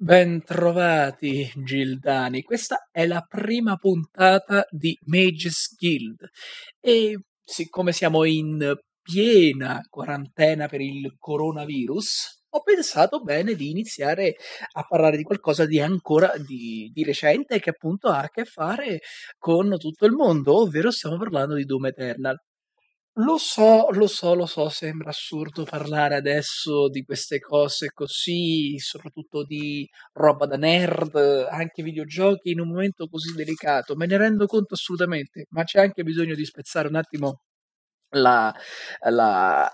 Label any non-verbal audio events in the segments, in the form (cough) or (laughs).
Bentrovati Gildani, questa è la prima puntata di Mage's Guild e siccome siamo in piena quarantena per il coronavirus, ho pensato bene di iniziare a parlare di qualcosa di ancora di, di recente che appunto ha a che fare con tutto il mondo, ovvero stiamo parlando di Doom Eternal. Lo so, lo so, lo so, sembra assurdo parlare adesso di queste cose così, soprattutto di roba da nerd, anche videogiochi in un momento così delicato, me ne rendo conto assolutamente, ma c'è anche bisogno di spezzare un attimo la, la,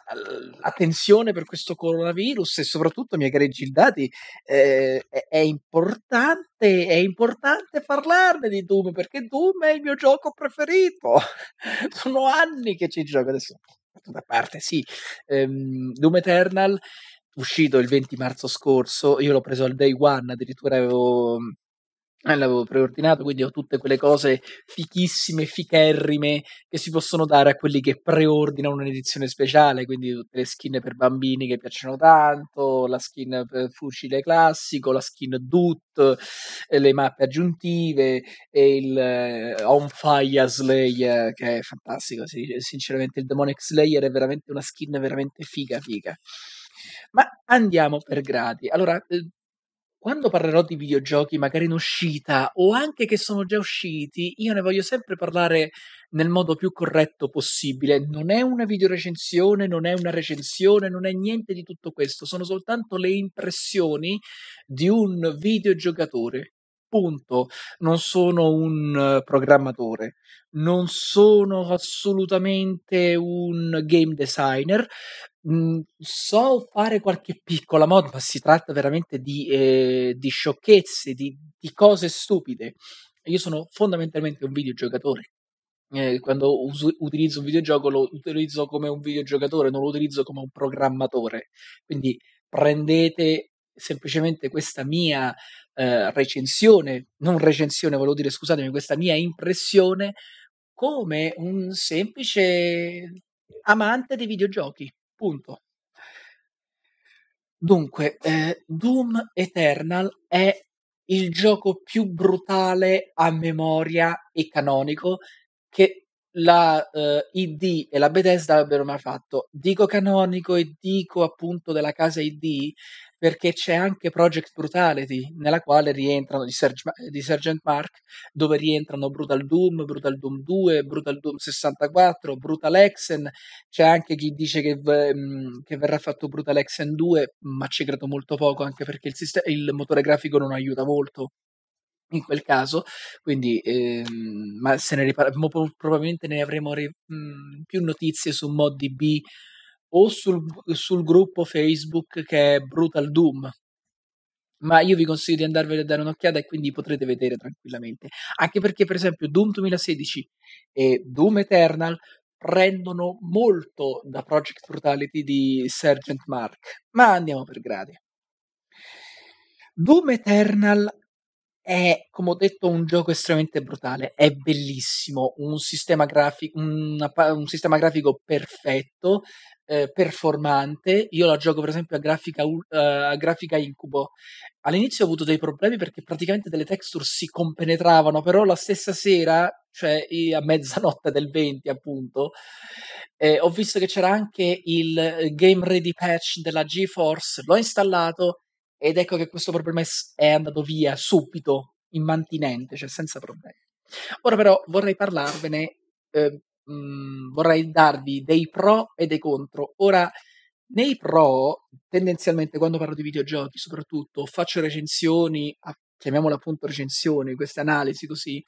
la tensione per questo coronavirus e soprattutto, miei cari gildati, eh, è, è, importante, è importante parlarne di Doom perché Doom è il mio gioco preferito. (laughs) Sono anni che ci gioco adesso. Da parte, sì, um, Doom Eternal uscito il 20 marzo scorso, io l'ho preso al day one, addirittura avevo eh, l'avevo preordinato, quindi ho tutte quelle cose fichissime, ficherrime che si possono dare a quelli che preordinano un'edizione speciale, quindi tutte le skin per bambini che piacciono tanto, la skin per fucile classico, la skin DUT, eh, le mappe aggiuntive e il eh, On Fire Slayer che è fantastico, sì, sinceramente il Demonic Slayer è veramente una skin veramente figa figa. Ma andiamo per gradi. Allora, eh, quando parlerò di videogiochi magari in uscita o anche che sono già usciti, io ne voglio sempre parlare nel modo più corretto possibile. Non è una videorecensione, non è una recensione, non è niente di tutto questo, sono soltanto le impressioni di un videogiocatore. Punto. Non sono un programmatore, non sono assolutamente un game designer, Mhmm, so fare qualche piccola mod, ma si tratta veramente di ehm, di sciocchezze, di di cose stupide. Io sono fondamentalmente un videogiocatore. Ehm, quando uso utilizzo un videogioco lo utilizzo come un videogiocatore, non lo utilizzo come un programmatore. Quindi prendete semplicemente questa mia, ehm, recensione non recensione volevo dire scusatemi, questa mia impressione come un semplice amante dei videogiochi. Punto. Dunque, eh, Doom Eternal è il gioco più brutale a memoria e canonico che la uh, ID e la Bethesda abbiano mai fatto. Dico canonico e dico appunto della casa ID perché c'è anche Project Brutality, nella quale rientrano di, Serge, di Sergeant Mark, dove rientrano Brutal Doom, Brutal Doom 2, Brutal Doom 64, Brutal Exen, c'è anche chi dice che, v- che verrà fatto Brutal Exen 2, ma ci credo molto poco, anche perché il, sistema, il motore grafico non aiuta molto in quel caso, quindi ehm, ma se ne riparleremo probabilmente ne avremo ri- mh, più notizie su ModDB o sul, sul gruppo Facebook che è Brutal Doom. Ma io vi consiglio di andarvene a dare un'occhiata e quindi potrete vedere tranquillamente. Anche perché, per esempio, Doom 2016 e Doom Eternal prendono molto da Project Brutality di Sergeant Mark. Ma andiamo per gradi. Doom Eternal è, come ho detto, un gioco estremamente brutale, è bellissimo, un sistema, grafi- una, un sistema grafico perfetto, eh, performante. Io la gioco per esempio a grafica, uh, a grafica incubo. All'inizio ho avuto dei problemi perché praticamente delle texture si compenetravano, però la stessa sera, cioè a mezzanotte del 20 appunto, eh, ho visto che c'era anche il Game Ready Patch della GeForce, l'ho installato ed ecco che questo problema è andato via subito, immantinente, cioè senza problemi. Ora però vorrei parlarvene eh, mh, mhmm, vorrei darvi dei pro e dei contro. Ora, nei pro, tendenzialmente quando parlo di videogiochi, soprattutto, faccio recensioni, a, chiamiamole appunto recensioni, queste analisi così,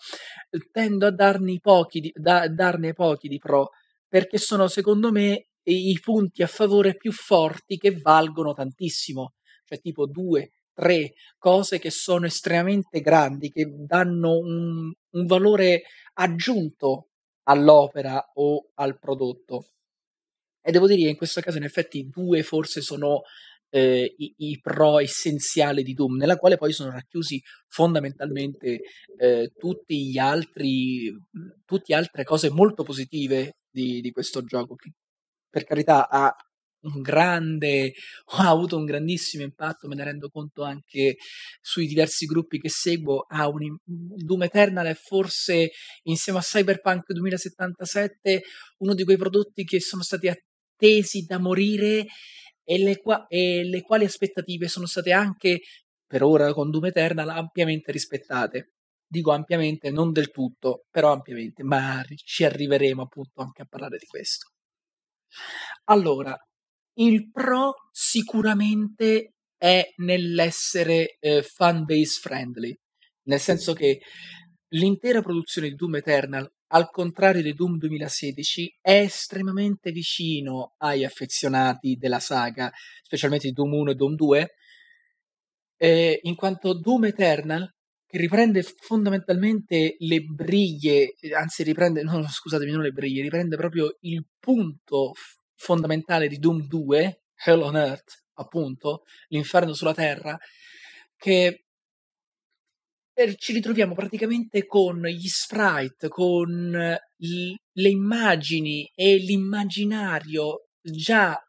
tendo a darne pochi di, da, darne pochi di pro, perché sono secondo me i punti a favore più forti che valgono tantissimo, cioè tipo due, tre cose che sono estremamente grandi, che danno un, un valore aggiunto all'opera o al prodotto. E devo dire che in questo caso in effetti due forse sono eh, i, i, pro essenziali di Doom, nella quale poi sono racchiusi fondamentalmente eh, tutti gli altri, tutte altre cose molto positive di, di questo gioco, che per carità ha un grande, (laughs) ha avuto un grandissimo impatto, me ne rendo conto anche sui diversi gruppi che seguo, ha un, Doom Eternal è forse insieme a Cyberpunk 2077 uno di quei prodotti che sono stati attesi da morire e le, qua- e le quali aspettative sono state anche per ora con Doom Eternal ampiamente rispettate. Dico ampiamente, non del tutto, però ampiamente, ma ci arriveremo appunto anche a parlare di questo. Allora, il pro sicuramente è nell'essere eh, fan base friendly, nel senso che l'intera produzione di Doom Eternal, al contrario di Doom 2016, è estremamente vicino ai affezionati della saga, specialmente di Doom 1 e Doom 2, eh, in quanto Doom Eternal, che riprende fondamentalmente le briglie, anzi riprende, no, scusatemi, non le briglie, riprende proprio il punto fondamentale di Doom 2, Hell on Earth, appunto, l'inferno sulla terra, che ci ritroviamo praticamente con gli sprite, con le immagini e l'immaginario già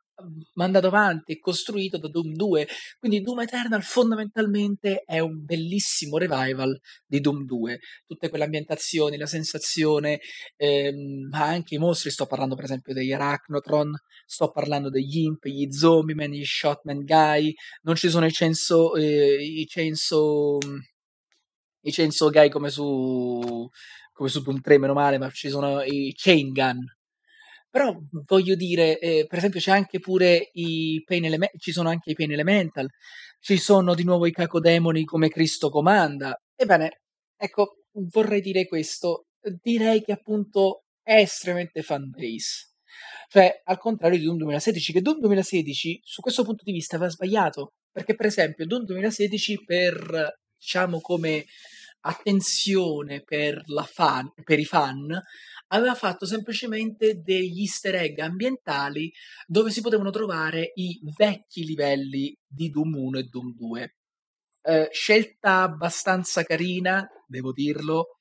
mandato avanti e costruito da Doom 2. Quindi Doom Eternal fondamentalmente è un bellissimo revival di Doom 2. Tutte quelle ambientazioni, la sensazione, ehm, ma anche i mostri, sto parlando per esempio degli Arachnotron, sto parlando degli Imp, gli Zombieman, gli Shotman Guy, non ci sono i Censo, eh, i Censo, i Censo Guy come su, come su Doom 3, meno male, ma ci sono i Chain Gun, però voglio dire, eh, per esempio c'è anche pure i Pain Elemental, ci sono anche i Pain Elemental, ci sono di nuovo i cacodemoni come Cristo comanda. Ebbene, ecco, vorrei dire questo, direi che appunto è estremamente fan base. Cioè, al contrario di Doom 2016, che Doom 2016 su questo punto di vista aveva sbagliato, perché per esempio Doom 2016 per, diciamo, come attenzione per, fan, per i fan, aveva fatto semplicemente degli easter egg ambientali dove si potevano trovare i vecchi livelli di Doom 1 e Doom 2. Eh, scelta abbastanza carina, devo dirlo,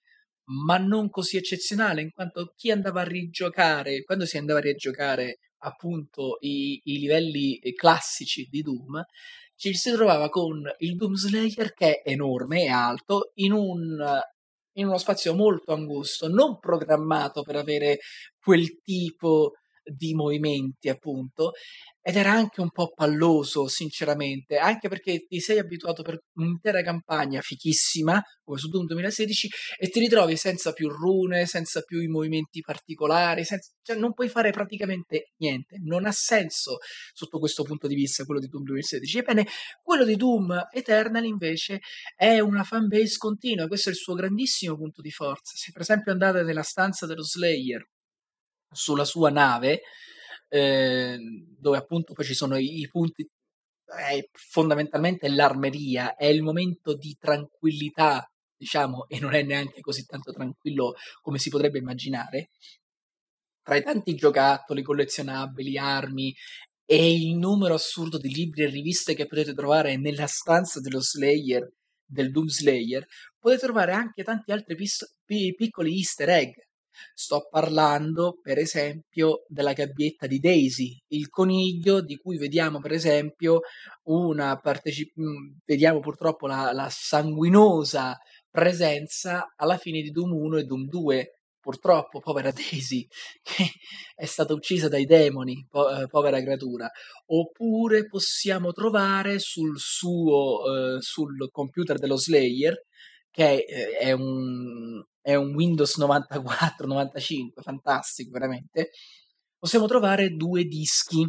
ma non così eccezionale, in quanto chi andava a rigiocare, quando si andava a rigiocare appunto i, i livelli classici di Doom, ci si trovava con il Doom Slayer che è enorme e alto in un in uno spazio molto angusto, non programmato per avere quel tipo di movimenti, appunto, ed era anche un po' palloso, sinceramente, anche perché ti sei abituato per un'intera campagna fichissima, come su Doom 2016, e ti ritrovi senza più rune, senza più i movimenti particolari, senza, cioè non puoi fare praticamente niente. Non ha senso sotto questo punto di vista quello di Doom 2016. Ebbene, quello di Doom Eternal invece è una fanbase continua, questo è il suo grandissimo punto di forza. Se per esempio andate nella stanza dello Slayer sulla sua nave, eh, dove appunto poi ci sono i, i punti, è fondamentalmente l'armeria, è il momento di tranquillità, diciamo, e non è neanche così tanto tranquillo come si potrebbe immaginare. Tra i tanti giocattoli collezionabili, armi e il numero assurdo di libri e riviste che potete trovare nella stanza dello Slayer, del Doom Slayer, potete trovare anche tanti altri pis- piccoli easter egg Sto parlando, per esempio, della gabbietta di Daisy, il coniglio di cui vediamo, per esempio, una parteci- mm, vediamo purtroppo la, la sanguinosa presenza alla fine di Doom 1 e Doom 2. Purtroppo, povera (laughs) Daisy, che è stata uccisa dai demoni, po- eh, povera creatura. Oppure possiamo trovare sul suo, eh, sul computer dello Slayer, che è, è un, è un Windows 94, 95, fantastico veramente, possiamo trovare due dischi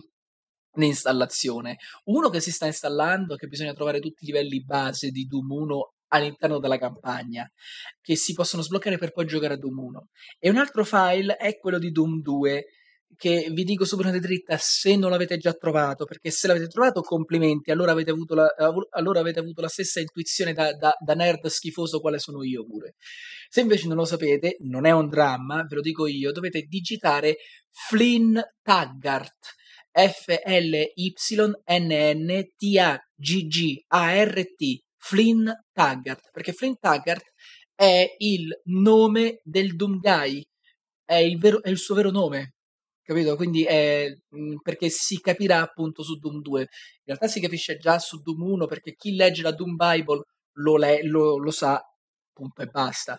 di installazione. Uno che si sta installando, che bisogna trovare tutti i livelli base di Doom 1 all'interno della campagna, che si possono sbloccare per poi giocare a Doom 1. E un altro file è quello di Doom 2, che vi dico subito dritta se non l'avete già trovato, perché se l'avete trovato complimenti, allora avete avuto la, allora avete avuto la stessa intuizione da, da, da, nerd schifoso quale sono io pure. Se invece non lo sapete, non è un dramma, ve lo dico io, dovete digitare Flynn Taggart. F-L-Y-N-N-T-A-G-G-A-R-T Flynn Taggart perché Flynn Taggart è il nome del Doom Guy è il, vero, è il suo vero nome capito? Quindi è mhmm, perché si capirà appunto su Doom 2. In realtà si capisce già su Doom 1 perché chi legge la Doom Bible lo, le- lo, lo sa, punto e basta.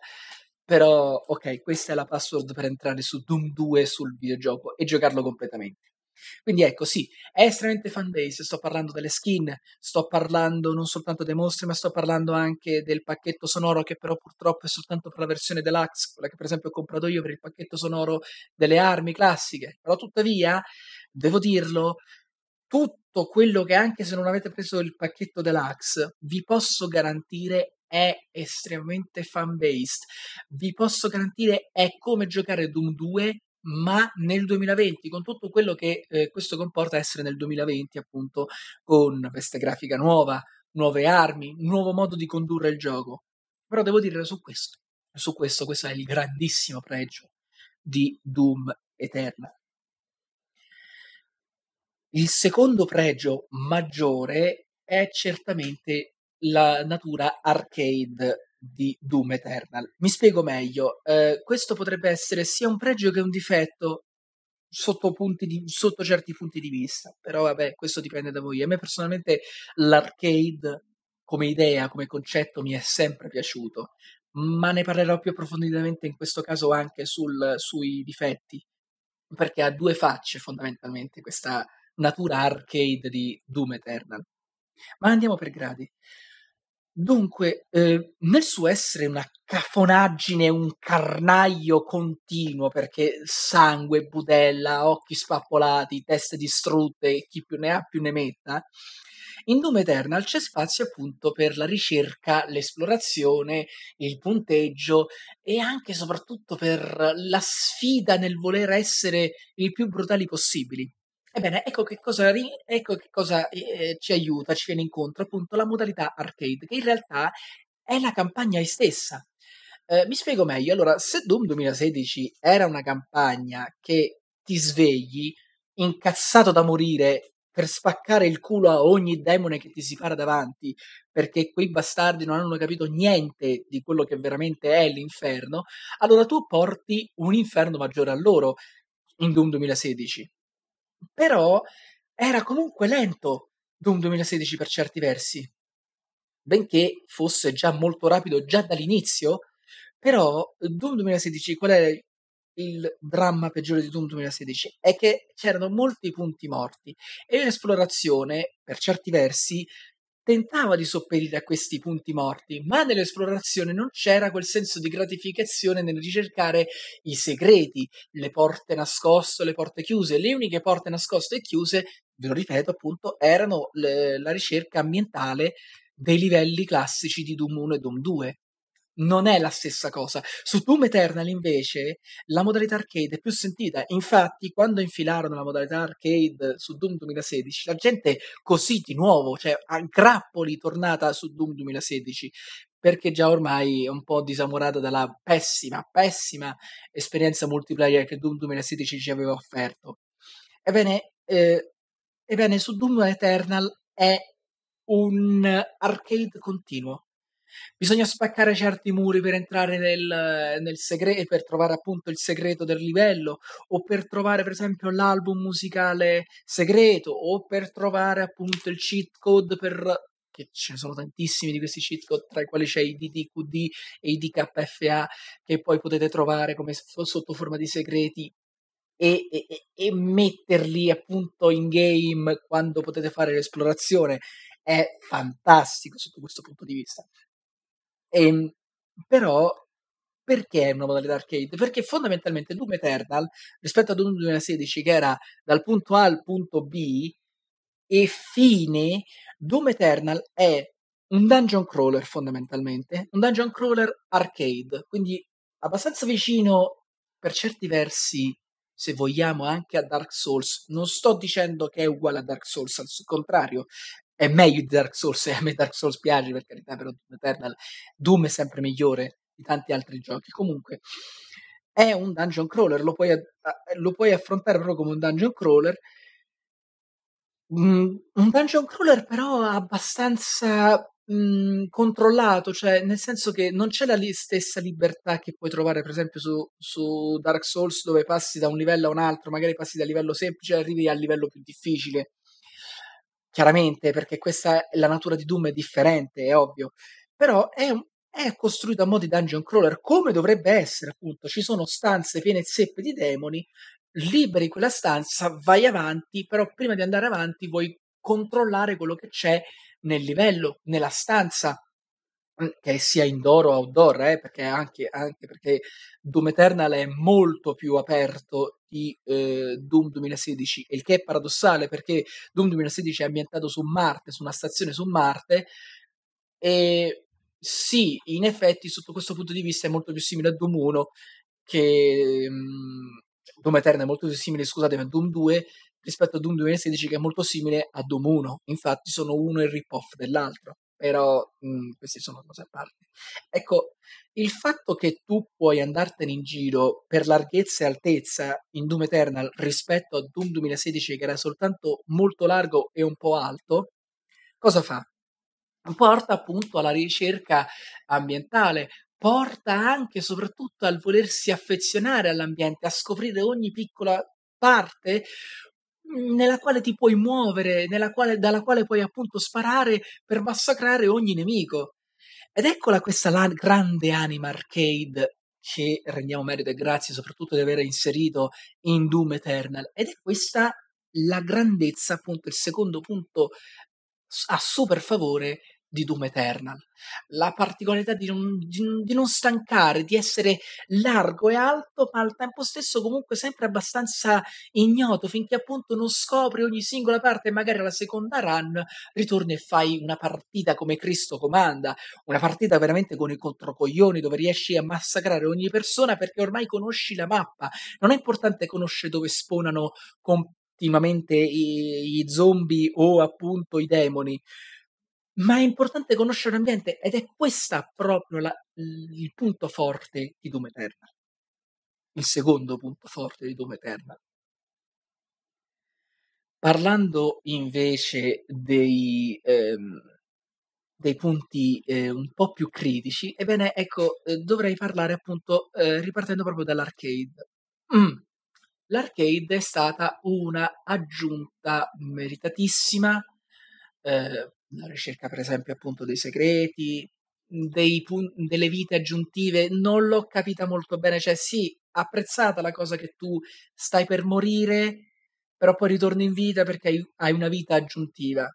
Però, ok, questa è la password per entrare su Doom 2 sul videogioco e giocarlo completamente. Quindi ecco, sì, è estremamente fan base, sto parlando delle skin, sto parlando non soltanto dei mostri, ma sto parlando anche del pacchetto sonoro che però purtroppo è soltanto per la versione deluxe, quella che per esempio ho comprato io per il pacchetto sonoro delle armi classiche. Però tuttavia, devo dirlo, tutto quello che anche se non avete preso il pacchetto deluxe, vi posso garantire è estremamente fan based. Vi posso garantire è come giocare Doom 2 ma nel 2020, con tutto quello che eh, questo comporta essere nel 2020, appunto, con veste grafica nuova, nuove armi, un nuovo modo di condurre il gioco. Però devo dire su questo, su questo, questo è il grandissimo pregio di Doom Eternal. Il secondo pregio maggiore è certamente la natura arcade di Doom Eternal. Mi spiego meglio. Eh, questo potrebbe essere sia un pregio che un difetto sotto, di, sotto, certi punti di vista, però vabbè, questo dipende da voi. A me personalmente l'arcade come idea, come concetto mi è sempre piaciuto, ma ne parlerò più approfonditamente in questo caso anche sul, sui difetti, perché ha due facce fondamentalmente questa natura arcade di Doom Eternal. Ma andiamo per gradi. Dunque, ehm, nel suo essere una cafonaggine, un carnaio continuo, perché sangue, budella, occhi spappolati, teste distrutte chi più ne ha più ne metta, in Doom Eternal c'è spazio appunto per la ricerca, l'esplorazione, il punteggio e anche e soprattutto per la sfida nel voler essere il più brutali possibili. Ebbene, ecco che cosa, ecco che cosa eh, ci aiuta, ci viene incontro, appunto la modalità arcade, che in realtà è la campagna stessa. Eh, mi spiego meglio, allora, se Doom 2016 era una campagna che ti svegli incazzato da morire per spaccare il culo a ogni demone che ti si para davanti, perché quei bastardi non hanno capito niente di quello che veramente è l'inferno, allora tu porti un inferno maggiore a loro in Doom 2016 però era comunque lento Doom 2016 per certi versi. Benché fosse già molto rapido già dall'inizio, però Doom 2016 qual è il dramma peggiore di Doom 2016? È che c'erano molti punti morti e l'esplorazione, per certi versi, tentava di sopperire a questi punti morti, ma nell'esplorazione non c'era quel senso di gratificazione nel ricercare i segreti, le porte nascoste, le porte chiuse. Le uniche porte nascoste e chiuse, ve lo ripeto appunto, erano le, la ricerca ambientale dei livelli classici di Doom 1 e Doom 2 non è la stessa cosa. Su Doom Eternal invece la modalità arcade è più sentita. Infatti, quando infilarono la modalità arcade su Doom 2016, la gente così di nuovo, cioè a grappoli tornata su Doom 2016, perché già ormai è un po' disamorata dalla pessima, pessima esperienza multiplayer che Doom 2016 ci aveva offerto. Ebbene, eh, ebbene su Doom Eternal è un arcade continuo Bisogna spaccare certi muri per entrare nel, nel segreto, per trovare appunto il segreto del livello, o per trovare per esempio l'album musicale segreto, o per trovare appunto il cheat code per che ce ne sono tantissimi di questi cheat code, tra i quali c'è i DDQD e i DKFA, che poi potete trovare come sotto forma di segreti e, e, e, metterli appunto in game quando potete fare l'esplorazione. È fantastico sotto questo punto di vista. Ehm, però perché è una modalità arcade? Perché fondamentalmente Doom Eternal, rispetto a Doom 2016 che era dal punto A al punto B e fine, Doom Eternal è un dungeon crawler fondamentalmente, un dungeon crawler arcade, quindi abbastanza vicino per certi versi, se vogliamo, anche a Dark Souls. Non sto dicendo che è uguale a Dark Souls, al contrario, è meglio di Dark Souls e a me Dark Souls piace per carità, però Doom Eternal Doom è sempre migliore di tanti altri giochi. Comunque è un dungeon crawler, lo puoi, lo puoi affrontare proprio come un dungeon crawler. Mm, un dungeon crawler però abbastanza mhmm, controllato, cioè nel senso che non c'è la li stessa libertà che puoi trovare per esempio su su Dark Souls dove passi da un livello a un altro, magari passi dal livello semplice e arrivi al livello più difficile. Chiaramente, perché questa è la natura di Doom è differente, è ovvio, però è è costruito a mo' di dungeon crawler, come dovrebbe essere appunto. Ci sono stanze piene zeppe di demoni, liberi quella stanza, vai avanti, però prima di andare avanti vuoi controllare quello che c'è nel livello, nella stanza, mhmm, che sia indoor o outdoor, eh, perché anche, anche perché Doom Eternal è molto più aperto di eh, Doom 2016, il che è paradossale perché Doom 2016 è ambientato su Marte, su una stazione su Marte, e sì, in effetti sotto questo punto di vista è molto più simile a Doom 1 che mhmm, Doom Eternal è molto più simile, scusatemi, a Doom 2 rispetto a Doom 2016 che è molto simile a Doom 1. Infatti sono uno il rip-off dell'altro, però mh, mm, queste sono cose a parte. Ecco, il fatto che tu puoi andartene in giro per larghezza e altezza in Doom Eternal rispetto a Doom 2016 che era soltanto molto largo e un po' alto, cosa fa? Porta appunto alla ricerca ambientale, porta anche e soprattutto al volersi affezionare all'ambiente, a scoprire ogni piccola parte nella quale ti puoi muovere, quale, dalla quale puoi appunto sparare per massacrare ogni nemico. Ed eccola questa la grande anima arcade che rendiamo merito e grazie soprattutto di aver inserito in Doom Eternal. Ed è questa la grandezza, appunto, il secondo punto a super favore di Doom Eternal. La particolarità di non, di, di non, stancare, di essere largo e alto, ma al tempo stesso comunque sempre abbastanza ignoto, finché appunto non scopri ogni singola parte e magari alla seconda run ritorni e fai una partita come Cristo comanda, una partita veramente con i controcoglioni dove riesci a massacrare ogni persona perché ormai conosci la mappa. Non è importante conoscere dove spawnano continuamente i, i zombie o appunto i demoni ma è importante conoscere l'ambiente ed è questa proprio la, il punto forte di Doom Eternal. Il secondo punto forte di Doom Eternal. Parlando invece dei, ehm, dei punti eh, un po' più critici, ebbene, ecco, eh, dovrei parlare appunto eh, ripartendo proprio dall'arcade. Mm. L'arcade è stata una aggiunta meritatissima eh, la ricerca per esempio appunto dei segreti, dei pun- delle vite aggiuntive, non l'ho capita molto bene, cioè sì, apprezzata la cosa che tu stai per morire, però poi ritorni in vita perché hai, hai una vita aggiuntiva.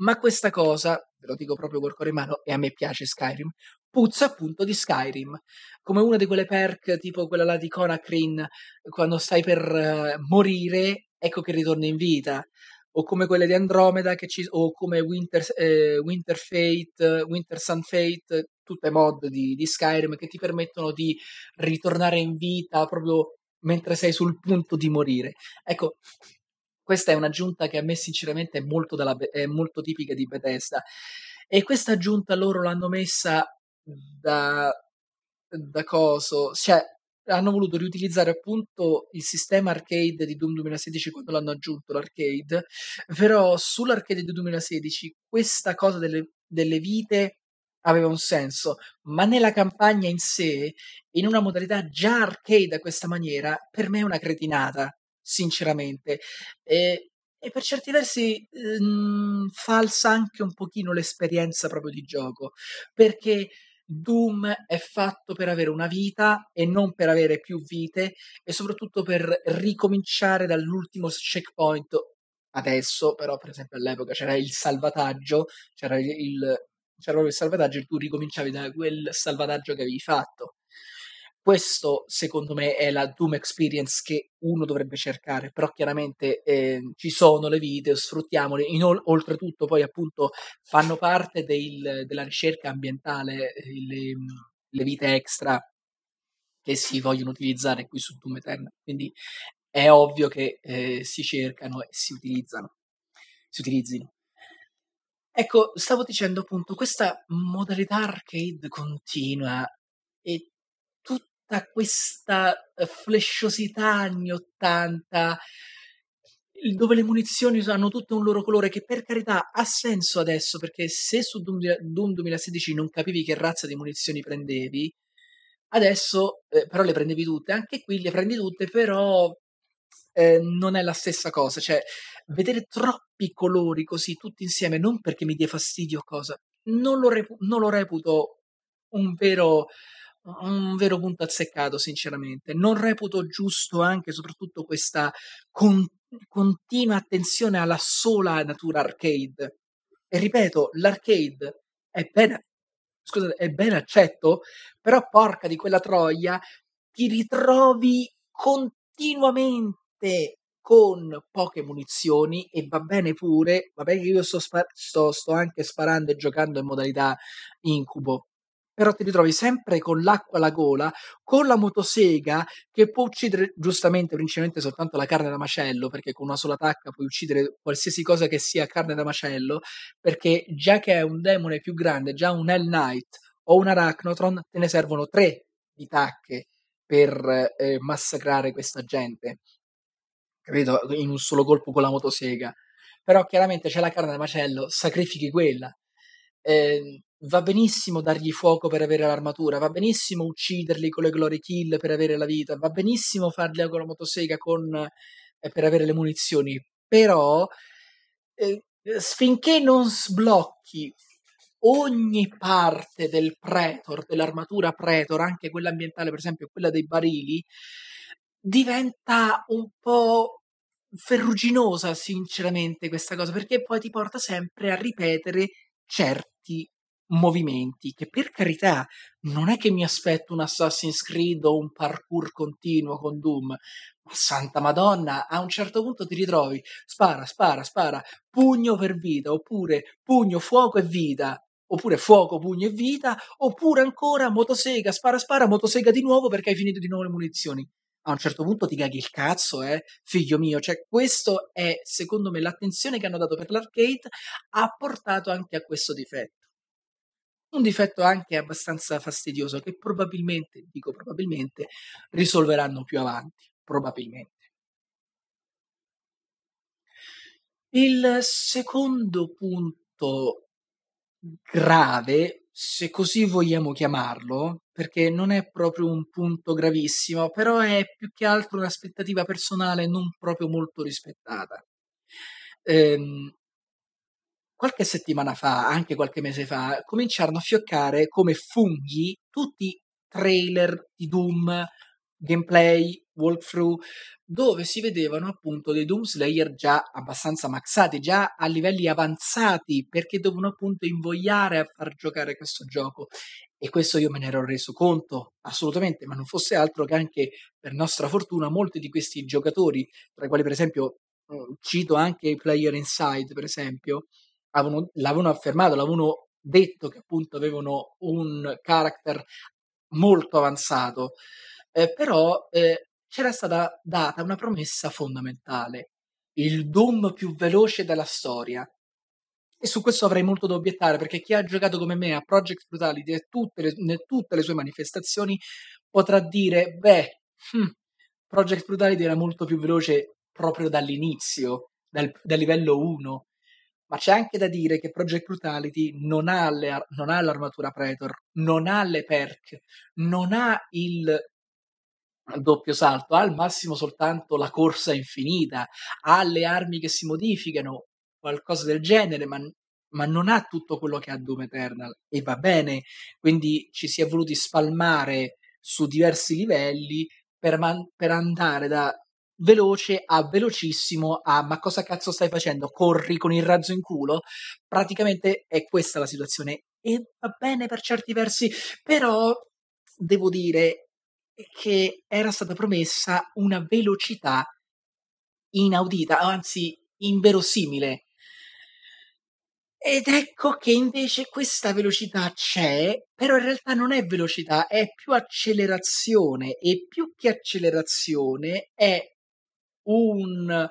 Ma questa cosa, ve lo dico proprio col cuore in mano, e a me piace Skyrim, puzza appunto di Skyrim, come una di quelle perk tipo quella là di Conakrin, quando stai per uh, morire, ecco che ritorni in vita o come quelle di Andromeda ci, o come Winter, eh, Winter Fate, Winter Sun Fate, tutte mod di, di, Skyrim che ti permettono di ritornare in vita proprio mentre sei sul punto di morire. Ecco, questa è un'aggiunta che a me sinceramente è molto, della, è molto tipica di Bethesda e questa aggiunta loro l'hanno messa da, da coso, cioè hanno voluto riutilizzare appunto il sistema arcade di Doom 2016 quando l'hanno aggiunto l'arcade, però sull'arcade di 2016 questa cosa delle, delle vite aveva un senso, ma nella campagna in sé, in una modalità già arcade a questa maniera, per me è una cretinata, sinceramente. E, e per certi versi mh, mhmm, falsa anche un pochino l'esperienza proprio di gioco, perché Doom è fatto per avere una vita e non per avere più vite e soprattutto per ricominciare dall'ultimo checkpoint. Adesso, però, per esempio, all'epoca c'era il salvataggio, c'era il, c'era proprio il salvataggio e tu ricominciavi da quel salvataggio che avevi fatto. Questo, secondo me, è la Doom Experience che uno dovrebbe cercare, però chiaramente eh, ci sono le video, sfruttiamole. In, oltretutto, poi appunto fanno parte del, della ricerca ambientale, eh, le, le, vite extra che si vogliono utilizzare qui su Doom Eternal. Quindi è ovvio che eh, si cercano e si utilizzano, si utilizzino. Ecco, stavo dicendo appunto, questa modalità arcade continua e tutta questa eh, flesciosità anni 80 dove le munizioni hanno tutte un loro colore, che per carità ha senso adesso, perché se su Doom, Doom 2016 non capivi che razza di munizioni prendevi, adesso eh, però le prendevi tutte, anche qui le prendi tutte, però eh, non è la stessa cosa, cioè vedere troppi colori così tutti insieme, non perché mi dia fastidio o cosa, non lo, repu- non lo reputo un vero un vero punto azzeccato, sinceramente. Non reputo giusto anche, soprattutto, questa con- continua attenzione alla sola natura arcade. E ripeto, l'arcade è ben, scusate, è ben accetto, però porca di quella troia, ti ritrovi continuamente con poche munizioni e va bene pure, va bene che io sto, spar- sto, sto anche sparando e giocando in modalità incubo, però ti ritrovi sempre con l'acqua alla gola, con la motosega che può uccidere giustamente principalmente soltanto la carne da macello, perché con una sola tacca puoi uccidere qualsiasi cosa che sia carne da macello, perché già che è un demone più grande, già un Hell Knight o un Arachnotron, te ne servono tre di tacche per eh, massacrare questa gente. Capito? In un solo colpo con la motosega. Però chiaramente c'è la carne da macello, sacrifichi quella. Eh, va benissimo dargli fuoco per avere l'armatura, va benissimo ucciderli con le glory kill per avere la vita, va benissimo farli con la motosega con, eh, per avere le munizioni, però eh, finché non sblocchi ogni parte del Pretor, dell'armatura Pretor, anche quella ambientale, per esempio quella dei barili, diventa un po' ferruginosa, sinceramente, questa cosa, perché poi ti porta sempre a ripetere certi movimenti che per carità non è che mi aspetto un Assassin's Creed o un parkour continuo con Doom, ma santa madonna, a un certo punto ti ritrovi spara, spara, spara, pugno per vita, oppure pugno, fuoco e vita, oppure fuoco, pugno e vita, oppure ancora motosega, spara, spara, motosega di nuovo perché hai finito di nuovo le munizioni. A un certo punto ti caghi il cazzo, eh, figlio mio. Cioè, questo è, secondo me, l'attenzione che hanno dato per l'arcade ha portato anche a questo difetto. Un difetto anche abbastanza fastidioso che probabilmente, dico probabilmente, risolveranno più avanti, probabilmente. Il secondo punto grave, se così vogliamo chiamarlo, perché non è proprio un punto gravissimo, però è più che altro un'aspettativa personale non proprio molto rispettata. Ehm, qualche settimana fa, anche qualche mese fa, cominciarono a fioccare come funghi tutti trailer di Doom, gameplay, walkthrough, dove si vedevano appunto dei Doom Slayer già abbastanza maxati, già a livelli avanzati, perché dovevano appunto invogliare a far giocare questo gioco. E questo io me ne ero reso conto, assolutamente, ma non fosse altro che anche per nostra fortuna molti di questi giocatori, tra i quali per esempio mm, cito anche i Player Inside, per esempio, avevano, l'avevano affermato, l'avevano detto che appunto avevano un character molto avanzato, eh, però eh, c'era stata data una promessa fondamentale, il Doom più veloce della storia. E su questo avrei molto da obiettare, perché chi ha giocato come me a Project Brutality e tutte le, tutte le sue manifestazioni potrà dire, beh, hm, Project Brutality era molto più veloce proprio dall'inizio, dal, dal livello 1, ma c'è anche da dire che Project Brutality non ha, le, non ha l'armatura Predator, non ha le perk, non ha il doppio salto, ha al massimo soltanto la corsa infinita, ha le armi che si modificano, qualcosa del genere, ma, ma non ha tutto quello che ha Doom Eternal. E va bene, quindi ci si è voluti spalmare su diversi livelli per, man- per andare da veloce a velocissimo a ma cosa cazzo stai facendo? Corri con il razzo in culo? Praticamente è questa la situazione e va bene per certi versi, però devo dire che era stata promessa una velocità inaudita, anzi inverosimile. Ed ecco che invece questa velocità c'è, però in realtà non è velocità, è più accelerazione e più che accelerazione è un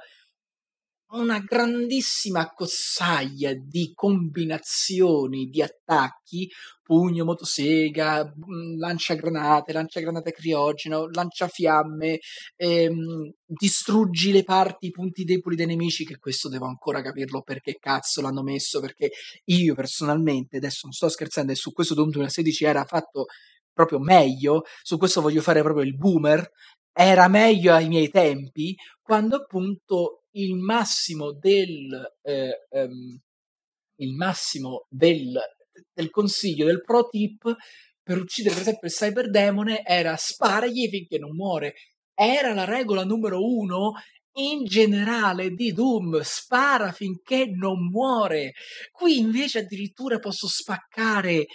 una grandissima accozzaglia di combinazioni di attacchi, pugno, motosega, mhmm, lanciagranate, lanciagranate criogeno, lanciafiamme, ehm, distruggi le parti, i punti deboli dei nemici, che questo devo ancora capirlo perché cazzo l'hanno messo, perché io personalmente, adesso non sto scherzando, e su questo Doom 2016 era fatto proprio meglio, su questo voglio fare proprio il boomer, era meglio ai miei tempi, quando appunto il massimo del, eh, ehm, il massimo del, del consiglio, del pro tip per uccidere per esempio il cyberdemone era sparagli finché non muore. Era la regola numero uno in generale di Doom, spara finché non muore. Qui invece addirittura posso spaccare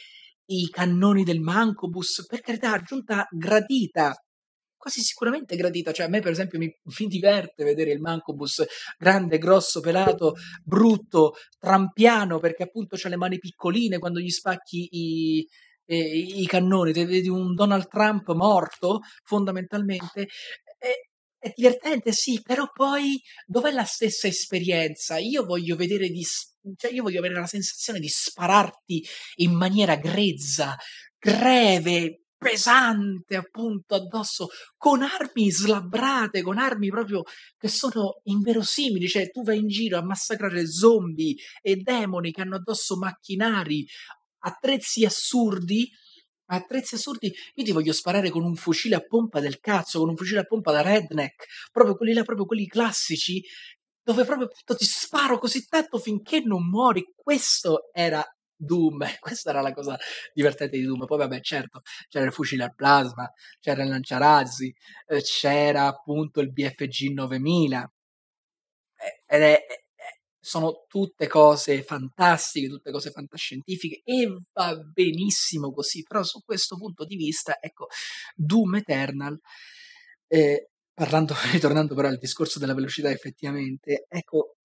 i cannoni del Mancobus, per carità, aggiunta gradita quasi sicuramente gradita. Cioè, a me, per esempio, mi, (laughs) mi diverte vedere il Mancobus grande, grosso, pelato, brutto, trampiano, perché appunto c'ha le mani piccoline quando gli spacchi i, i, i cannoni. Te vedi un Donald Trump morto, fondamentalmente. E, è divertente, sì, però poi dov'è la stessa esperienza? Io voglio vedere di. Cioè, io voglio avere la sensazione di spararti in maniera grezza, greve, pesante appunto addosso, con armi slabbrate, con armi proprio che sono inverosimili, cioè tu vai in giro a massacrare zombie e demoni che hanno addosso macchinari, attrezzi assurdi, attrezzi assurdi, io ti voglio sparare con un fucile a pompa del cazzo, con un fucile a pompa da redneck, proprio quelli là, proprio quelli classici, dove proprio appunto ti sparo così tanto finché non muori. Questo era Doom, (laughs) questa era la cosa divertente di Doom. Poi vabbè, certo, c'era il fucile al plasma, c'era il lanciarazzi, eh, c'era appunto il BFG 9000. Ed è, sono tutte cose fantastiche, tutte cose fantascientifiche e va benissimo così, però su questo punto di vista, ecco, Doom Eternal, eh, parlando, (laughs) ritornando però al discorso della velocità effettivamente, ecco,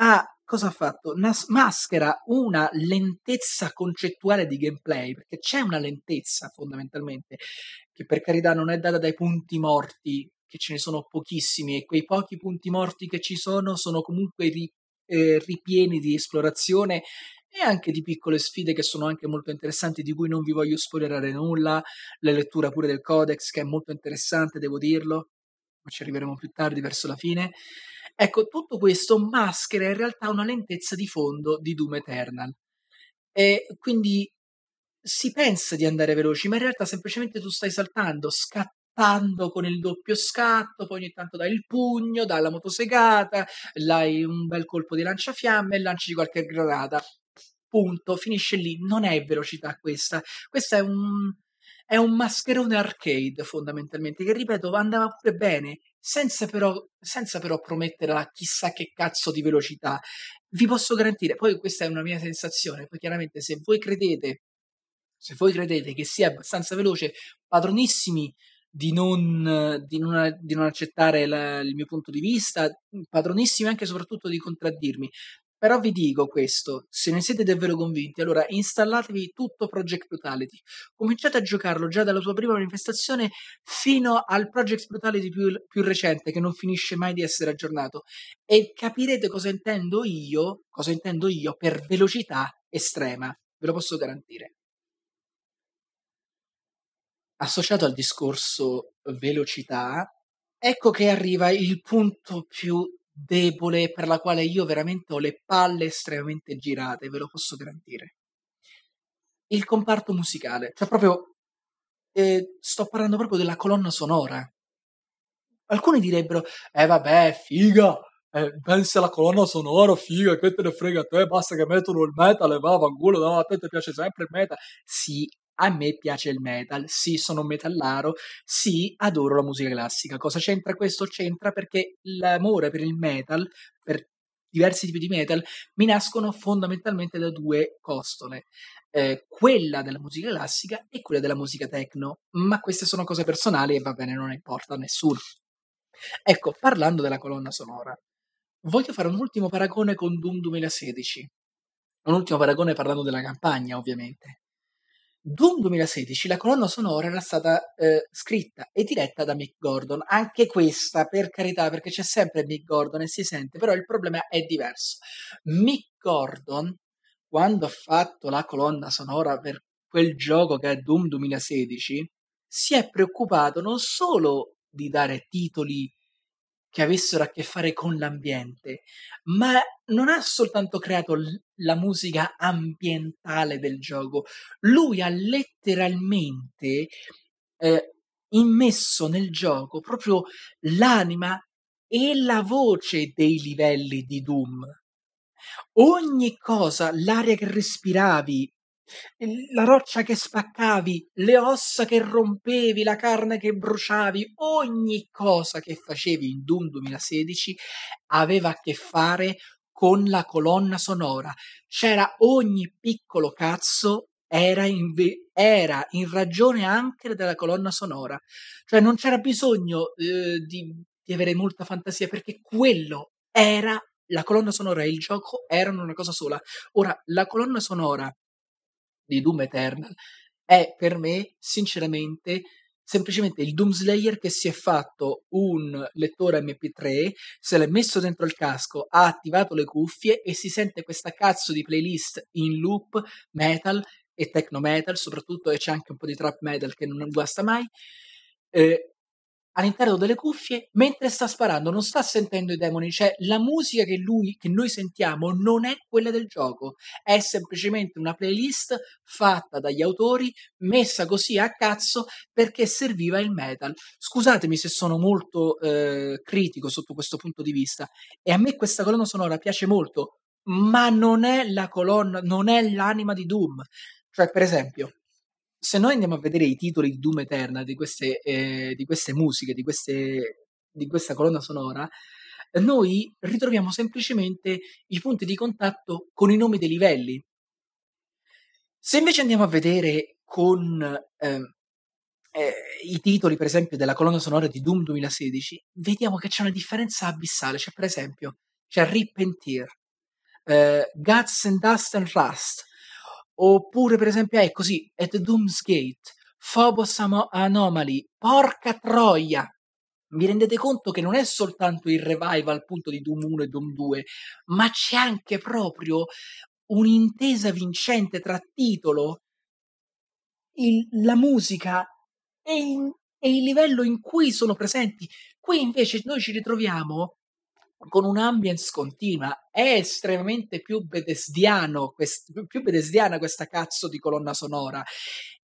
ha cosa ha fatto? Nas- maschera una lentezza concettuale di gameplay, perché c'è una lentezza fondamentalmente, che per carità non è data dai punti morti, che ce ne sono pochissimi, e quei pochi punti morti che ci sono sono comunque ri- eh, ripieni di esplorazione e anche di piccole sfide che sono anche molto interessanti, di cui non vi voglio spoilerare nulla, la lettura pure del codex che è molto interessante, devo dirlo, ma ci arriveremo più tardi verso la fine. Ecco, tutto questo maschera in realtà una lentezza di fondo di Doom Eternal. E quindi si pensa di andare veloci, ma in realtà semplicemente tu stai saltando, scattando con il doppio scatto, poi ogni tanto dai il pugno, dai la motosegata, dai un bel colpo di lanciafiamme e lanci qualche granata. Punto, finisce lì. Non è velocità questa. Questa è un, è un mascherone arcade fondamentalmente, che ripeto andava pure bene, senza però, senza però promettere la chissà che cazzo di velocità. Vi posso garantire, poi questa è una mia sensazione, poi chiaramente se voi credete, se voi credete che sia abbastanza veloce, padronissimi di non, di non, di non accettare la, il mio punto di vista, padronissimi anche e soprattutto di contraddirmi. Però vi dico questo, se ne siete davvero convinti, allora installatevi tutto Project Brutality. Cominciate a giocarlo già dalla sua prima manifestazione fino al Project Brutality più, più recente, che non finisce mai di essere aggiornato. E capirete cosa intendo io, cosa intendo io per velocità estrema. Ve lo posso garantire. Associato al discorso velocità, ecco che arriva il punto più debole per la quale io veramente ho le palle estremamente girate, ve lo posso garantire. Il comparto musicale, cioè proprio eh, sto parlando proprio della colonna sonora. Alcuni direbbero, eh vabbè, figa, eh, pensi alla colonna sonora, figa, che te ne frega a te, basta che mettono il metal e va, vanculo, no, a te ti piace sempre il metal. Sì, a me piace il metal, sì, sono metallaro, sì, adoro la musica classica. Cosa c'entra questo? C'entra perché l'amore per il metal, per diversi tipi di metal, mi nascono fondamentalmente da due costole. Eh, quella della musica classica e quella della musica techno, ma queste sono cose personali e va bene, non importa a nessuno. Ecco, parlando della colonna sonora, voglio fare un ultimo paragone con Doom 2016. Un ultimo paragone parlando della campagna, ovviamente. Doom 2016, la colonna sonora era stata eh, scritta e diretta da Mick Gordon. Anche questa, per carità, perché c'è sempre Mick Gordon e si sente, però il problema è diverso. Mick Gordon, quando ha fatto la colonna sonora per quel gioco che è Doom 2016, si è preoccupato non solo di dare titoli che avessero a che fare con l'ambiente, ma non ha soltanto creato l- la musica ambientale del gioco, lui ha letteralmente eh, immesso nel gioco proprio l'anima e la voce dei livelli di Doom. Ogni cosa, l'aria che respiravi, la roccia che spaccavi, le ossa che rompevi, la carne che bruciavi, ogni cosa che facevi in Doom 2016 aveva a che fare con la colonna sonora. C'era ogni piccolo cazzo era in, era in ragione anche della colonna sonora. Cioè non c'era bisogno eh, di, di avere molta fantasia perché quello era la colonna sonora e il gioco erano una cosa sola. Ora, la colonna sonora di Doom Eternal è per me, sinceramente, semplicemente il Doom Slayer che si è fatto un lettore MP3, se l'è messo dentro il casco, ha attivato le cuffie e si sente questa cazzo di playlist in loop metal e techno metal, soprattutto e c'è anche un po' di trap metal che non guasta mai. Eh, all'interno delle cuffie mentre sta sparando, non sta sentendo i demoni, cioè la musica che lui che noi sentiamo non è quella del gioco, è semplicemente una playlist fatta dagli autori, messa così a cazzo perché serviva il metal. Scusatemi se sono molto eh, critico sotto questo punto di vista e a me questa colonna sonora piace molto, ma non è la colonna, non è l'anima di Doom. Cioè, per esempio, se noi andiamo a vedere i titoli di Doom Eternal, di queste, eh, di queste musiche, di, queste, di questa colonna sonora, noi ritroviamo semplicemente i punti di contatto con i nomi dei livelli. Se invece andiamo a vedere con eh, eh, i titoli, per esempio, della colonna sonora di Doom 2016, vediamo che c'è una differenza abissale. C'è, per esempio, c'è Tear, eh, Guts and Dust and Rust, Oppure, per esempio, è così, At Doomsgate, Phobos Anomaly, porca troia! Vi rendete conto che non è soltanto il revival appunto di Doom 1 e Doom 2, ma c'è anche proprio un'intesa vincente tra titolo, il, la musica e, in, e il livello in cui sono presenti. Qui invece noi ci ritroviamo con un'ambience continua. È estremamente più bedesdiano, quest- più bedesdiana questa cazzo di colonna sonora.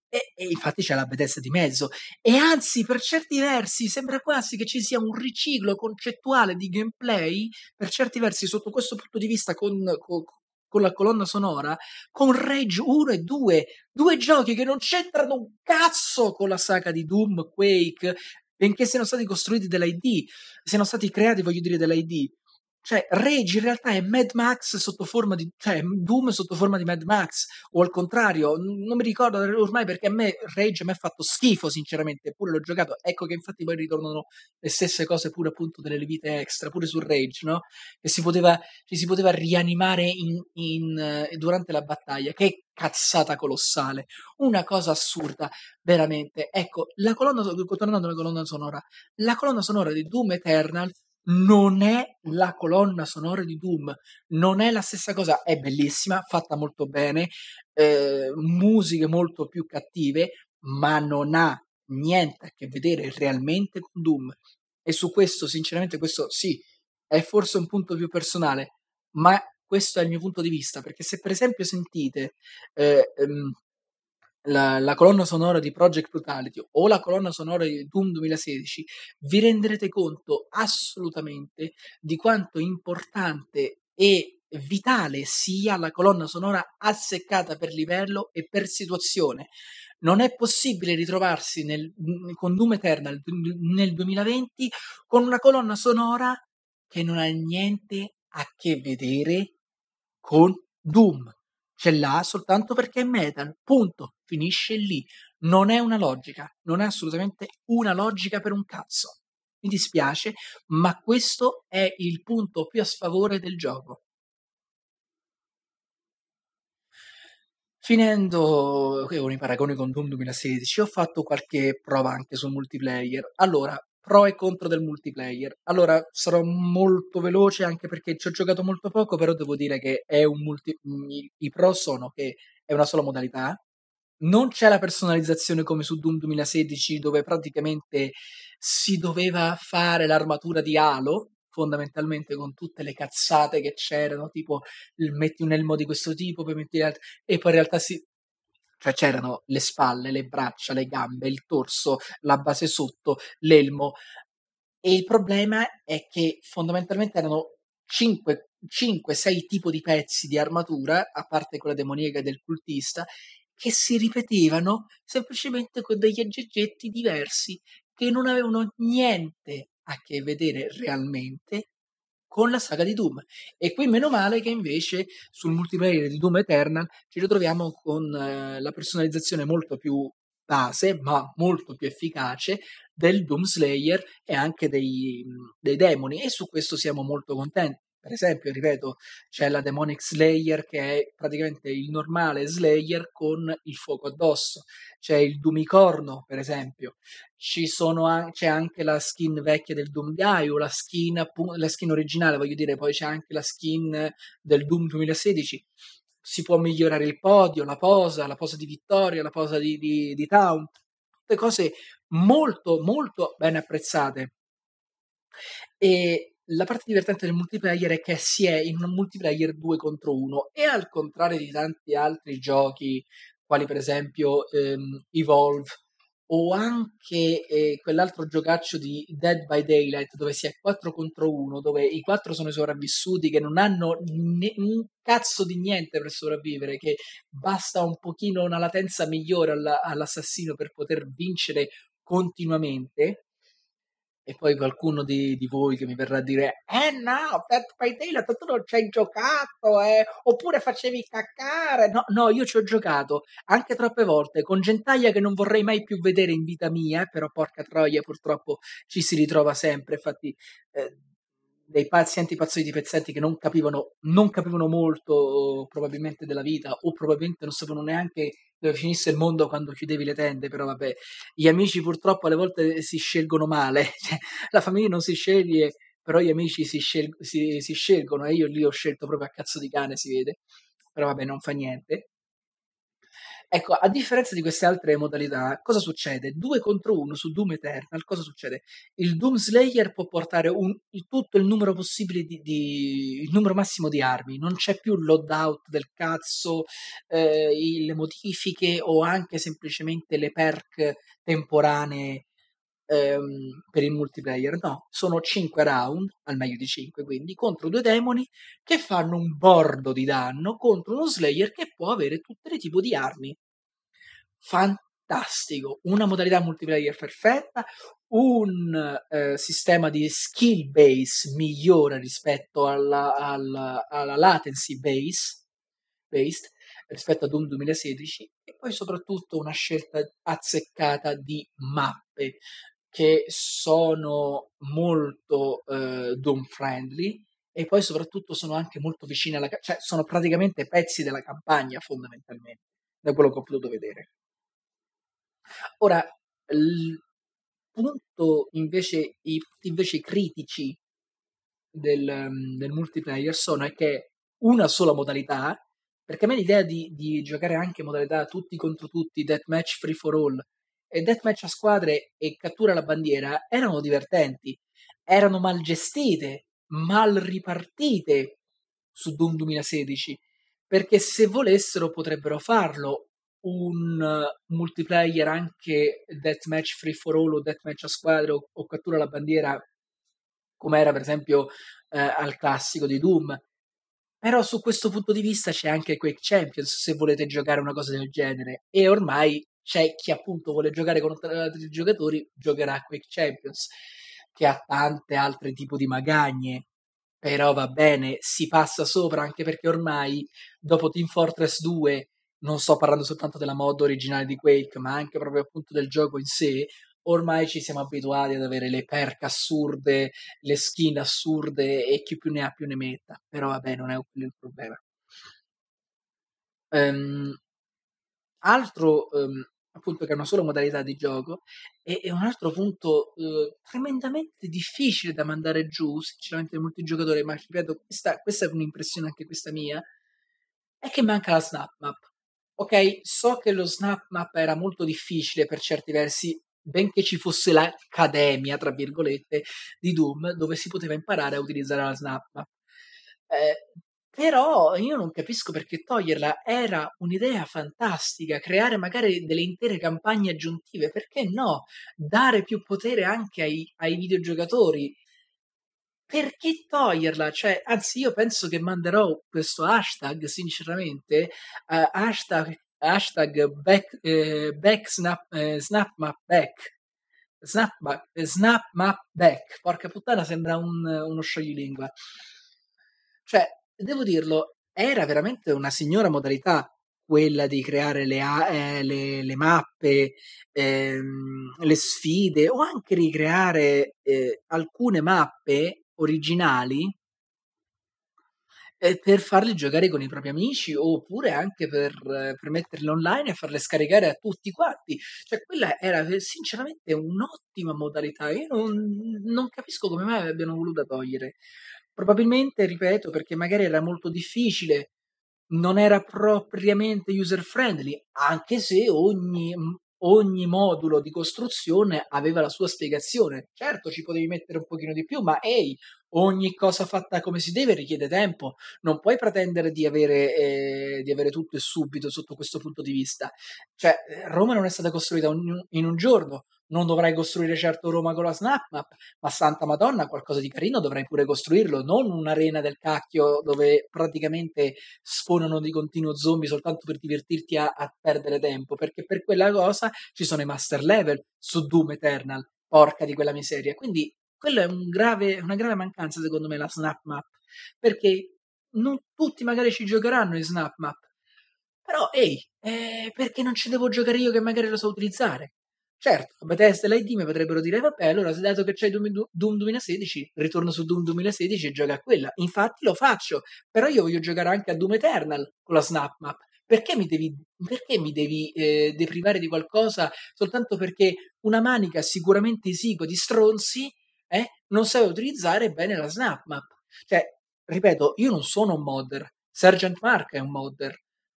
E, e, infatti c'è la Bethesda di mezzo. E anzi, per certi versi, sembra quasi che ci sia un riciclo concettuale di gameplay, per certi versi, sotto questo punto di vista, con, con, con la colonna sonora, con Rage 1 e 2, due giochi che non c'entrano un cazzo con la saga di Doom, Quake, benché siano stati costruiti dall'ID, siano stati creati, voglio dire, dall'ID. Cioè, Rage in realtà è Mad Max sotto forma di, cioè, Doom sotto forma di Mad Max, o al contrario, non mi ricordo ormai perché a me Rage mi ha fatto schifo, sinceramente, eppure l'ho giocato. Ecco che infatti poi ritornano le stesse cose pure appunto delle vite extra, pure su Rage, no? Che si poteva, ci si poteva rianimare in, in, uh, durante la battaglia. Che cazzata colossale, una cosa assurda, veramente. Ecco, la colonna, tornando alla colonna sonora, la colonna sonora di Doom Eternal non è la colonna sonora di Doom, non è la stessa cosa, è bellissima, fatta molto bene, eh, musiche molto più cattive, ma non ha niente a che vedere realmente con Doom. E su questo, sinceramente, questo sì, è forse un punto più personale, ma questo è il mio punto di vista, perché se per esempio sentite eh, ehm, la, la, colonna sonora di Project Brutality o la colonna sonora di Doom 2016, vi renderete conto assolutamente di quanto importante e vitale sia la colonna sonora azzeccata per livello e per situazione. Non è possibile ritrovarsi nel, con Doom Eternal nel 2020 con una colonna sonora che non ha niente a che vedere con Doom ce l'ha soltanto perché è metal, punto, finisce lì. Non è una logica, non è assolutamente una logica per un cazzo. Mi dispiace, ma questo è il punto più a sfavore del gioco. Finendo con i paragoni con Doom 2016, ho fatto qualche prova anche sul multiplayer. Allora, pro e contro del multiplayer. Allora, sarò molto veloce anche perché ci ho giocato molto poco, però devo dire che è un multi... i, i pro sono che è una sola modalità, non c'è la personalizzazione come su Doom 2016 dove praticamente si doveva fare l'armatura di Halo, fondamentalmente con tutte le cazzate che c'erano, tipo metti un elmo di questo tipo, poi metti l'altro, e poi in realtà si... Cioè c'erano le spalle, le braccia, le gambe, il torso, la base sotto, l'elmo. E il problema è che fondamentalmente erano 5-6 tipi di pezzi di armatura, a parte quella demoniaca del cultista, che si ripetevano semplicemente con degli aggeggetti diversi che non avevano niente a che vedere realmente con la saga di Doom. E qui meno male che invece sul multiplayer di Doom Eternal ci ritroviamo con eh, la personalizzazione molto più base, ma molto più efficace del Doom Slayer e anche dei, dei demoni e su questo siamo molto contenti. Per esempio, ripeto, c'è la Demonic Slayer che è praticamente il normale Slayer con il fuoco addosso. C'è il Dumicorno, per esempio. Sono, c'è anche la skin vecchia del Doom Dio, la skin, la skin originale, voglio dire, poi c'è anche la skin del Doom 2016 si può migliorare il podio, la posa, la posa di vittoria, la posa di, di, di Taunt, tutte cose molto molto ben apprezzate. E la parte divertente del multiplayer è che si è in un multiplayer 2 contro 1 e al contrario di tanti altri giochi, quali per esempio ehm, Evolve o anche eh, quell'altro giocaccio di Dead by Daylight dove si è 4 contro 1, dove i 4 sono i sopravvissuti che non hanno ne- un cazzo di niente per sopravvivere, che basta un pochino una latenza migliore alla- all'assassino per poter vincere continuamente e poi qualcuno di, di, voi che mi verrà a dire eh no, Dead by Daylight tu non ci hai giocato eh? oppure facevi caccare no, no, io ci ho giocato anche troppe volte con gentaglia che non vorrei mai più vedere in vita mia però porca troia purtroppo ci si ritrova sempre infatti eh, dei pazienti pazzoli pezzenti che non capivano, non capivano molto probabilmente della vita o probabilmente non sapevano neanche dove finisse il mondo quando chiudevi le tende, però vabbè, gli amici purtroppo alle volte si scelgono male, (laughs) cioè, la famiglia non si sceglie, però gli amici si, scel- si, si scelgono e io lì ho scelto proprio a cazzo di cane, si vede, però vabbè, non fa niente. Ecco, a differenza di queste altre modalità, cosa succede? 2 contro 1 su Doom Eternal, cosa succede? Il Doom Slayer può portare un, il, tutto il numero possibile di, di, il numero massimo di armi, non c'è più loadout del cazzo, eh, le modifiche o anche semplicemente le perk temporanee ehm, per il multiplayer. No, sono 5 round, al meglio di 5 quindi, contro due demoni che fanno un bordo di danno contro uno Slayer che può avere tutti i tipi di armi. Fantastico, una modalità multiplayer perfetta, un eh, sistema di skill base migliore rispetto alla, alla, alla latency base based rispetto a Doom 2016 e poi soprattutto una scelta azzeccata di mappe che sono molto eh, Doom friendly e poi soprattutto sono anche molto vicine alla cioè sono praticamente pezzi della campagna fondamentalmente da quello che ho potuto vedere. Ora il punto invece i punti invece critici del, del multiplayer sono che una sola modalità perché a me l'idea di, di giocare anche modalità tutti contro tutti deathmatch free for all e deathmatch a squadre e cattura la bandiera erano divertenti, erano mal gestite, mal ripartite su Doom 2016, perché se volessero potrebbero farlo un uh, multiplayer anche deathmatch free for all o deathmatch a squadre o, o cattura la bandiera come era per esempio eh, al classico di Doom. Però su questo punto di vista c'è anche Quake Champions se volete giocare una cosa del genere e ormai c'è chi appunto vuole giocare con altri giocatori, giocherà a Quick Champions, che ha tante altre tipi di magagne. Però va bene, si passa sopra anche perché ormai dopo Team Fortress 2, non sto parlando soltanto della mod originale di Quake, ma anche proprio appunto del gioco in sé, ormai ci siamo abituati ad avere le perk assurde, le skin assurde e chi più ne ha più ne metta. Però vabbè, non è quello il problema. Um, altro, ehm, appunto che è una sola modalità di gioco e e un altro punto, uhm, tremendamente difficile da mandare giù, sinceramente nel multigiocatore, ma ripeto questa questa è un'impressione anche questa mia, è che manca la snap map. Okay, so che lo snap map era molto difficile per certi versi, benché ci fosse "l'Accademia" tra virgolette di Doom, dove si poteva imparare a utilizzare la snap map. Ehm, però io non capisco perché toglierla. Era un'idea fantastica, creare magari delle intere campagne aggiuntive, perché no? Dare più potere anche ai ai videogiocatori. Perché toglierla? Cioè, anzi io penso che manderò questo hashtag sinceramente, uhm, hashtag hashtag back ehm, back snap ehm, snap map back. Snap ma snap map back. Porca puttana sembra un uno scioglilingua. Cioè, devo dirlo, era veramente una signora modalità quella di creare le a ehm, le le mappe, ehm, le sfide o anche ricreare, ehm, alcune mappe originali e per farli giocare con i propri amici, oppure anche per per metterle online e farle scaricare a tutti quanti. Cioè quella era sinceramente un'ottima modalità. Io non non capisco come mai l'abbiano voluta togliere. Probabilmente, ripeto, perché magari era molto difficile, non era propriamente user friendly, anche se ogni m ogni modulo di costruzione aveva la sua spiegazione. Certo, ci potevi mettere un pochino di più, ma ehi, ogni cosa fatta come si deve richiede tempo. Non puoi pretendere di avere ehm, di avere tutto e subito sotto questo punto di vista. Cioè, Roma non è stata costruita un in un giorno. Non dovrai costruire certo Roma con la snap map, ma santa madonna qualcosa di carino dovrai pure costruirlo, non un'arena del cacchio dove praticamente spawnano di continuo zombie soltanto per divertirti a a perdere tempo, perché per quella cosa ci sono i master level su Doom Eternal, porca di quella miseria. Quindi quello è un grave una grave mancanza secondo me la snap map, perché non tutti magari ci giocheranno in snap map. Però ehi, ehm, perché non ci devo giocare io che magari lo so utilizzare? Certo, Bethesda e l'ID mi potrebbero dire: "Vabbè, allora s dato che c'hai Doom Doom 2016, ritorno su Doom 2016 e gioca a quella". Infatti lo faccio, però io voglio giocare anche a Doom Eternal con la snap map. Perché mi devi perché mi devi, ehm, deprivare di qualcosa soltanto perché una manica sicuramente esigua di stronzi, eh, non sa utilizzare bene la snap map? Cioè, ripeto, io non sono un modder, Sergeant Mark è un modder,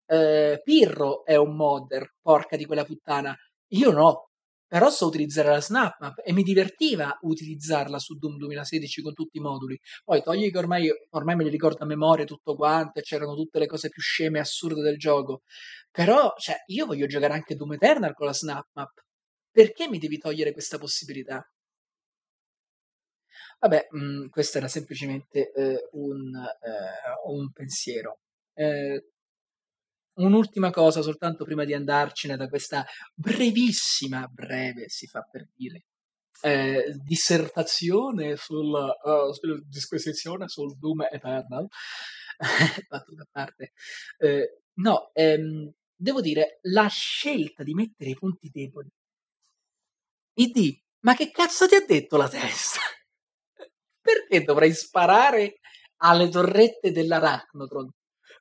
ehm, Pirro è un modder, porca di quella puttana. Io no. Però so utilizzare la snap map e mi divertiva utilizzarla su Doom 2016 con tutti i moduli. Poi togli che ormai ormai me li ricordo a memoria tutto quanto c'erano tutte le cose più sceme e assurde del gioco. Però, cioè, io voglio giocare anche Doom Eternal con la snap map. Perché mi devi togliere questa possibilità? Vabbè, mhmm, questo era semplicemente, ehm, un ehm, un pensiero. Ehm un'ultima cosa soltanto prima di andarcene da questa brevissima breve si fa per dire, ehm, dissertazione sul uhm, sul disquisizione sul Doom Eternal, (laughs) battute a parte. Ehm, no, ehm, devo dire, la scelta di mettere i punti deboli ID, ma che cazzo ti ha detto la testa? Perché dovrei sparare alle torrette dell'Arachnotron?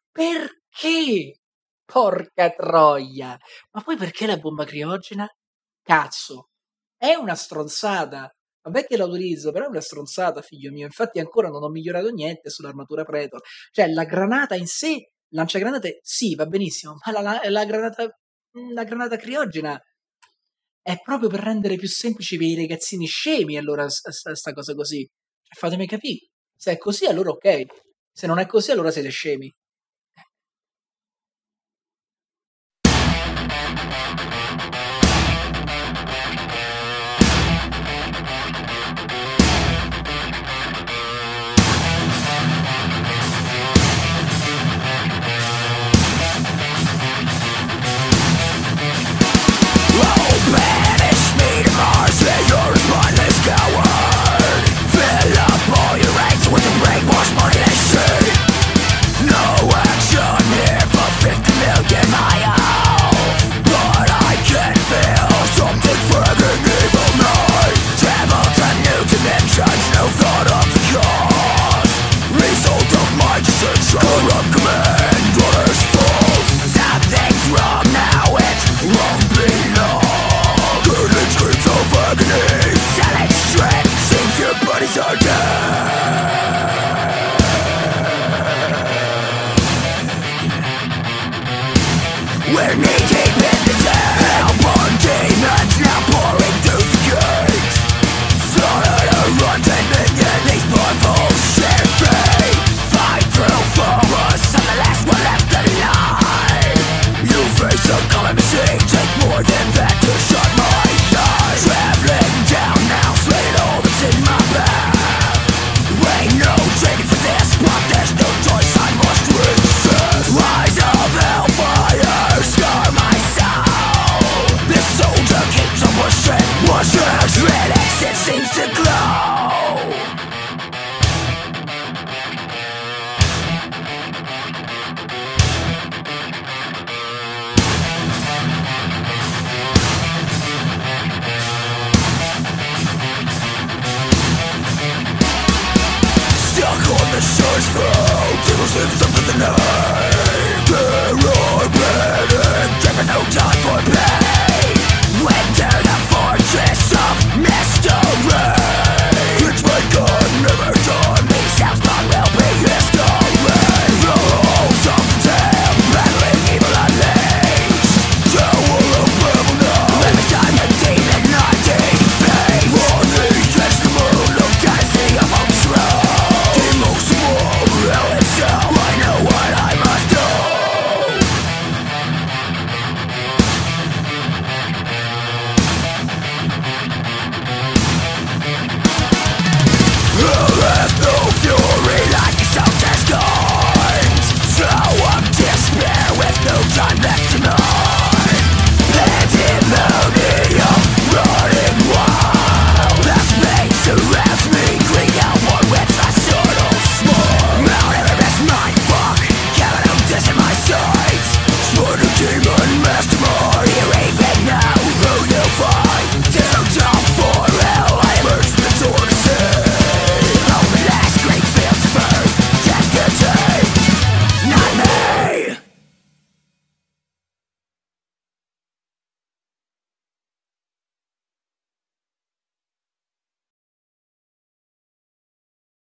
Perché? Porca troia! Ma poi perché la bomba criogena? Cazzo, è una stronzata. Vabbè che la utilizzo, però è una stronzata, figlio mio. Infatti ancora non ho migliorato niente sull'armatura Predator. Cioè, la granata in sé, lanciagranate, sì, va benissimo, ma la, la, la granata, la granata criogena è proprio per rendere più semplice per i ragazzini scemi, allora sta, sta cosa così. Fatemi capire. Se è così, allora ok. Se non è così, allora siete scemi.